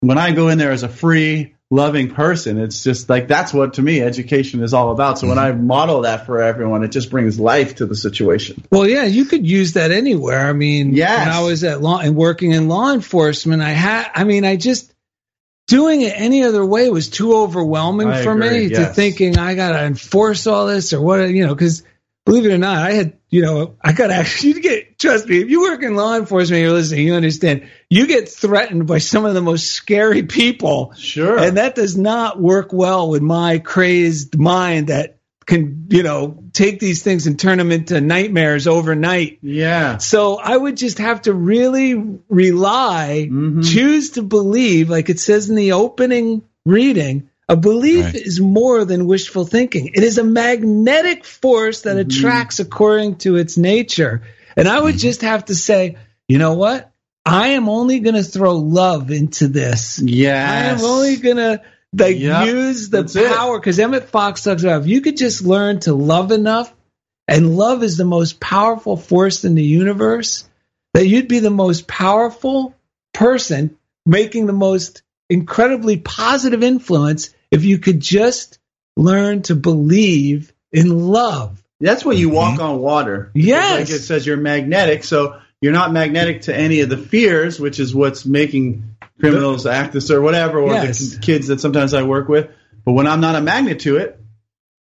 When I go in there as a free, loving person. It's just like that's what to me education is all about. So when mm-hmm. I model that for everyone, it just brings life to the situation. Well, yeah, you could use that anywhere. I mean, yes. when I was at law and working in law enforcement, I had, I mean, I just doing it any other way was too overwhelming I for agree, me yes. to thinking I got to enforce all this or what, you know, because believe it or not, I had, you know, I got to actually, you get, trust me, if you work in law enforcement, you're listening, you understand, you get threatened by some of the most scary people. Sure. And that does not work well with my crazed mind that can, you know, take these things and turn them into nightmares overnight. Yeah. So I would just have to really rely, Mm-hmm. choose to believe, like it says in the opening reading, a belief Right. is more than wishful thinking. It is a magnetic force that Mm-hmm. attracts according to its nature. And I Mm-hmm. would just have to say, you know what? I am only going to throw love into this. Yes. I am only going to like Yep. use the That's power because Emmett Fox talks about if you could just learn to love enough, and love is the most powerful force in the universe, that you'd be the most powerful person making the most incredibly positive influence if you could just learn to believe in love. That's when you mm-hmm. walk on water. It's Yes. Like it says you're magnetic, so you're not magnetic to any of the fears, which is what's making criminals act this or whatever, or Yes. the kids that sometimes I work with. But when I'm not a magnet to it,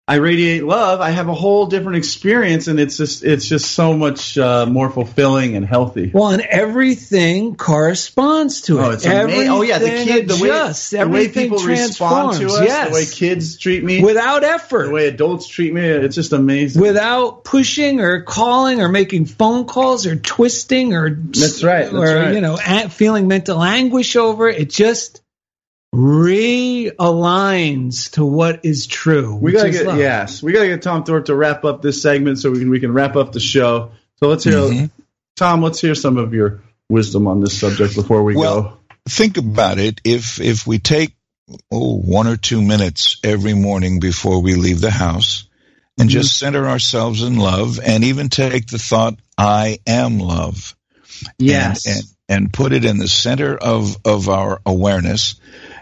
I radiate love. I have a whole different experience, and it's just it's just so much uh, more fulfilling and healthy. Well, and everything corresponds to it. Oh, it's amazing. Oh yeah, the kid, the way, adjusts. the way Everything people respond to transforms. us, yes. the way kids treat me, without effort. the way adults treat me, it's just amazing. without pushing or calling or making phone calls or twisting or That's right, that's or right. you know feeling mental anguish over it. It just realigns to what is true. We gotta get love. yes, we gotta get Tom Thorpe to wrap up this segment so we can we can wrap up the show. So let's hear Mhm. Tom. Let's hear some of your wisdom on this subject before we Well, go. think about it. If if we take oh, one or two minutes every morning before we leave the house and Mm-hmm. just center ourselves in love and even take the thought, I am love. Yes, And, and, and put it in the center of, of our awareness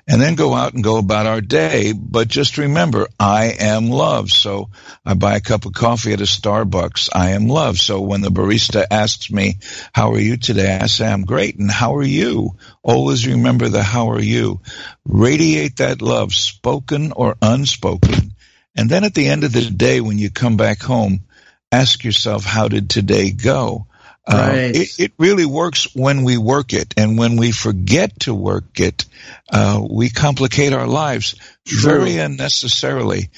and then go out and go about our day. But just remember, I am love. So I buy a cup of coffee at a Starbucks. I am love. So when the barista asks me, how are you today? I say, I'm great. And how are you? Always remember the how are you? Radiate that love, spoken or unspoken. And then at the end of the day, when you come back home, ask yourself, how did today go? Uh, it, it really works when we work it, and when we forget to work it, uh, we complicate our lives very unnecessarily.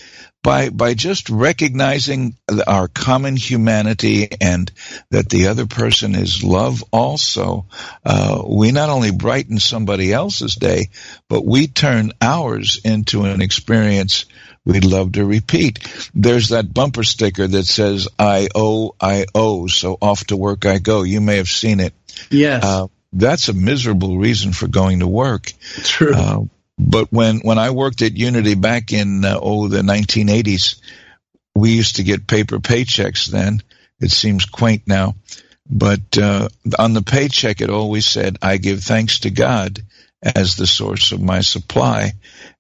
By by just recognizing our common humanity and that the other person is love. Also, uh, we not only brighten somebody else's day, but we turn ours into an experience we'd love to repeat. There's that bumper sticker that says "I owe, I owe," so off to work I go. You may have seen it. Yes. Uh, that's a miserable reason for going to work. True. Uh, but when, when I worked at Unity back in, uh, oh, the 1980s, we used to get paper paychecks then. It seems quaint now. But uh, on the paycheck, it always said, I give thanks to God as the source of my supply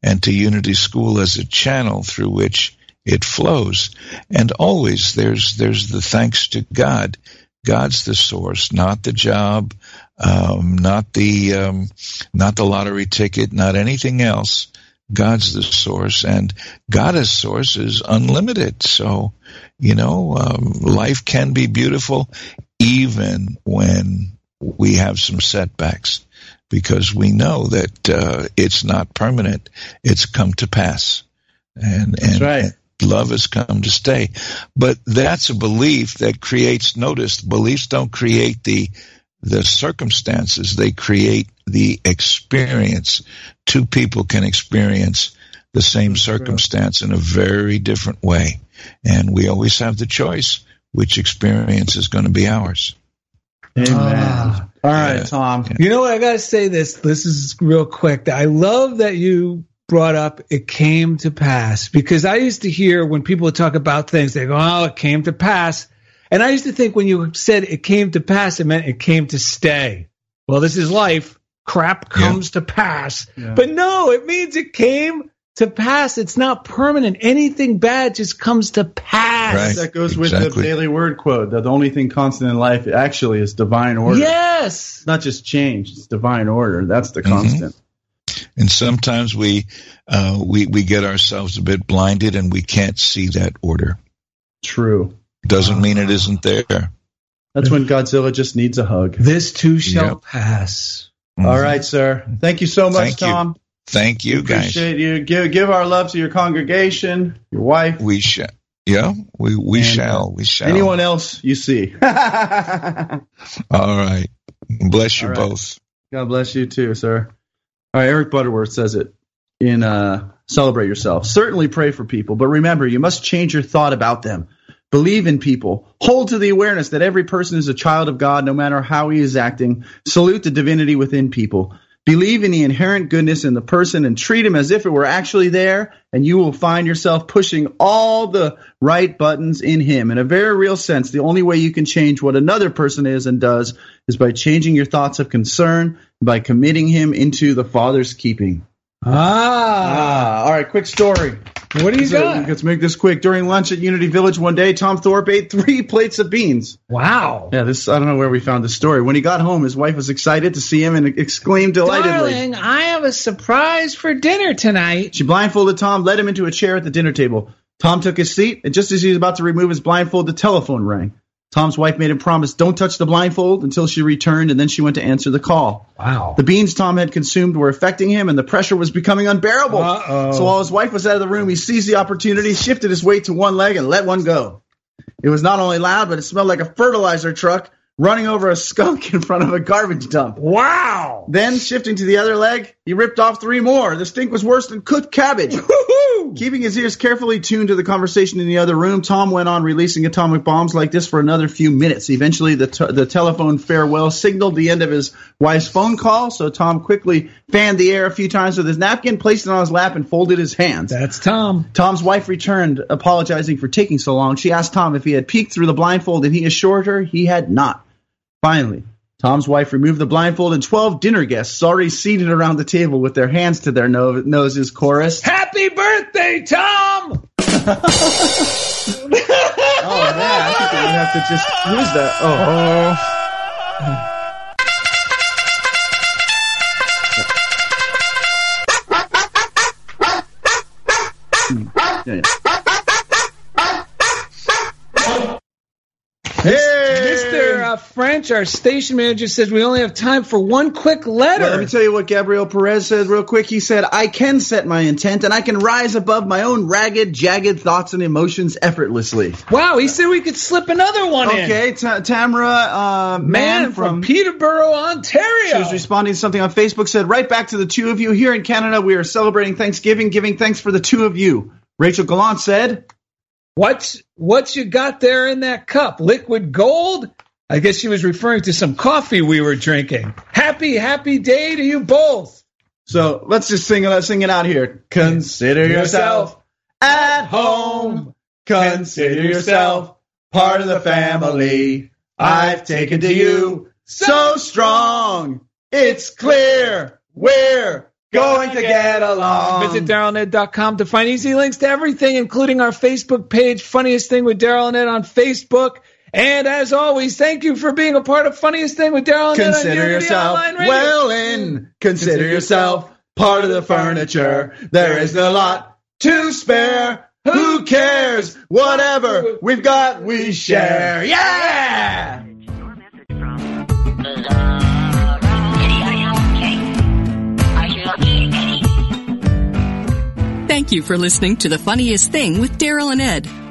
and to Unity School as a channel through which it flows. And always there's, there's the thanks to God. God's the source, not the job, um, not the um, not the lottery ticket, not anything else. God's the source, and God as source is unlimited. So, you know, um, life can be beautiful even when we have some setbacks, because we know that uh, it's not permanent; it's come to pass, and and right. love has come to stay. But that's a belief that creates notice. Beliefs don't create the the circumstances, they create the experience. Two people can experience the same circumstance in a very different way. And we always have the choice which experience is going to be ours. Amen. Ah. All right, Yeah. Tom. You know what? I got to say this. This is real quick. I love that you brought up it came to pass because I used to hear when people would talk about things, they go, oh, it came to pass. And I used to think when you said it came to pass, it meant it came to stay. Well, this is life. Crap comes to pass. Yeah. But no, it means it came to pass. It's not permanent. Anything bad just comes to pass. Right. That goes with the daily word quote that the only thing constant in life actually is divine order. Yes. It's not just change, it's divine order. That's the Mhm. constant. And sometimes we, uh, we, we get ourselves a bit blinded and we can't see that order. True. Doesn't mean it isn't there. That's when Godzilla just needs a hug. This too shall Yep. pass. All right, sir. Thank you so much, Thank you. Thank you guys. Appreciate you. Give give our love to your congregation, your wife, We shall. Yeah, we, we And, shall. We shall. anyone else you see. All right. Bless you right. both. God bless you too, sir. All right, Eric Butterworth says it in uh, Celebrate Yourself. Certainly pray for people, but remember, you must change your thought about them. Believe in people. Hold to the awareness that every person is a child of God, no matter how he is acting. Salute the divinity within people. Believe in the inherent goodness in the person and treat him as if it were actually there, and you will find yourself pushing all the right buttons in him. In a very real sense, the only way you can change what another person is and does is by changing your thoughts of concern, by committing him into the Father's keeping. Ah. Ah, all right, quick story. What do you So, got? Let's make this quick. During lunch at Unity Village one day, Tom Thorpe ate three plates of beans. Wow. Yeah, this I don't know where we found this story. When he got home, his wife was excited to see him and exclaimed delightedly. Darling, I have a surprise for dinner tonight. She blindfolded Tom, led him into a chair at the dinner table. Tom took his seat, and just as he was about to remove his blindfold, the telephone rang. Tom's wife made him promise don't touch the blindfold until she returned, and then she went to answer the call. Wow. The beans Tom had consumed were affecting him, and the pressure was becoming unbearable. Uh-oh. So while his wife was out of the room, he seized the opportunity, shifted his weight to one leg, and let one go. It was not only loud, but it smelled like a fertilizer truck running over a skunk in front of a garbage dump. Wow. Then, shifting to the other leg, he ripped off three more. The stink was worse than cooked cabbage. Keeping his ears carefully tuned to the conversation in the other room, Tom went on releasing atomic bombs like this for another few minutes. Eventually, the, t- the telephone farewell signaled the end of his wife's phone call, so Tom quickly fanned the air a few times with his napkin, placed it on his lap, and folded his hands. That's Tom. Tom's wife returned, apologizing for taking so long. She asked Tom if he had peeked through the blindfold, and he assured her he had not. Finally, Tom's wife removed the blindfold, and 12 dinner guests already seated around the table with their hands to their no- noses chorused. Happy birthday, Tom! Oh, man, I think we have to just use that. Oh. Hmm. Yeah, yeah. Hey! Mr. Uh, French, our station manager, says we only have time for one quick letter. Well, let me tell you what Gabriel Perez said real quick. He said, I can set my intent and I can rise above my own ragged, jagged thoughts and emotions effortlessly. Wow, he said we could slip another one in. Okay, Ta- Tamara, uh, man, Man from, Peterborough, Ontario. She was responding to something on Facebook, said, right back to the two of you. Here in Canada, we are celebrating Thanksgiving, giving thanks for the two of you. Rachel Gallant said, What's what you got there in that cup? Liquid gold? I guess she was referring to some coffee we were drinking. Happy, happy day to you both. So let's just sing it, sing it out here. Consider yourself at home. Consider yourself part of the family. I've taken to you so strong. It's clear we're going to get along. Visit DarylNed.com to find easy links to everything, including our Facebook page, Funniest Thing with Daryl and Ed on Facebook. And as always, thank you for being a part of Funniest Thing with Daryl and Ed hmm. Consider yourself well in. Consider yourself part of the furniture. There isn't a lot to spare. Who cares? Whatever we've got, we share. Yeah! Thank you for listening to The Funniest Thing with Daryl and Ed.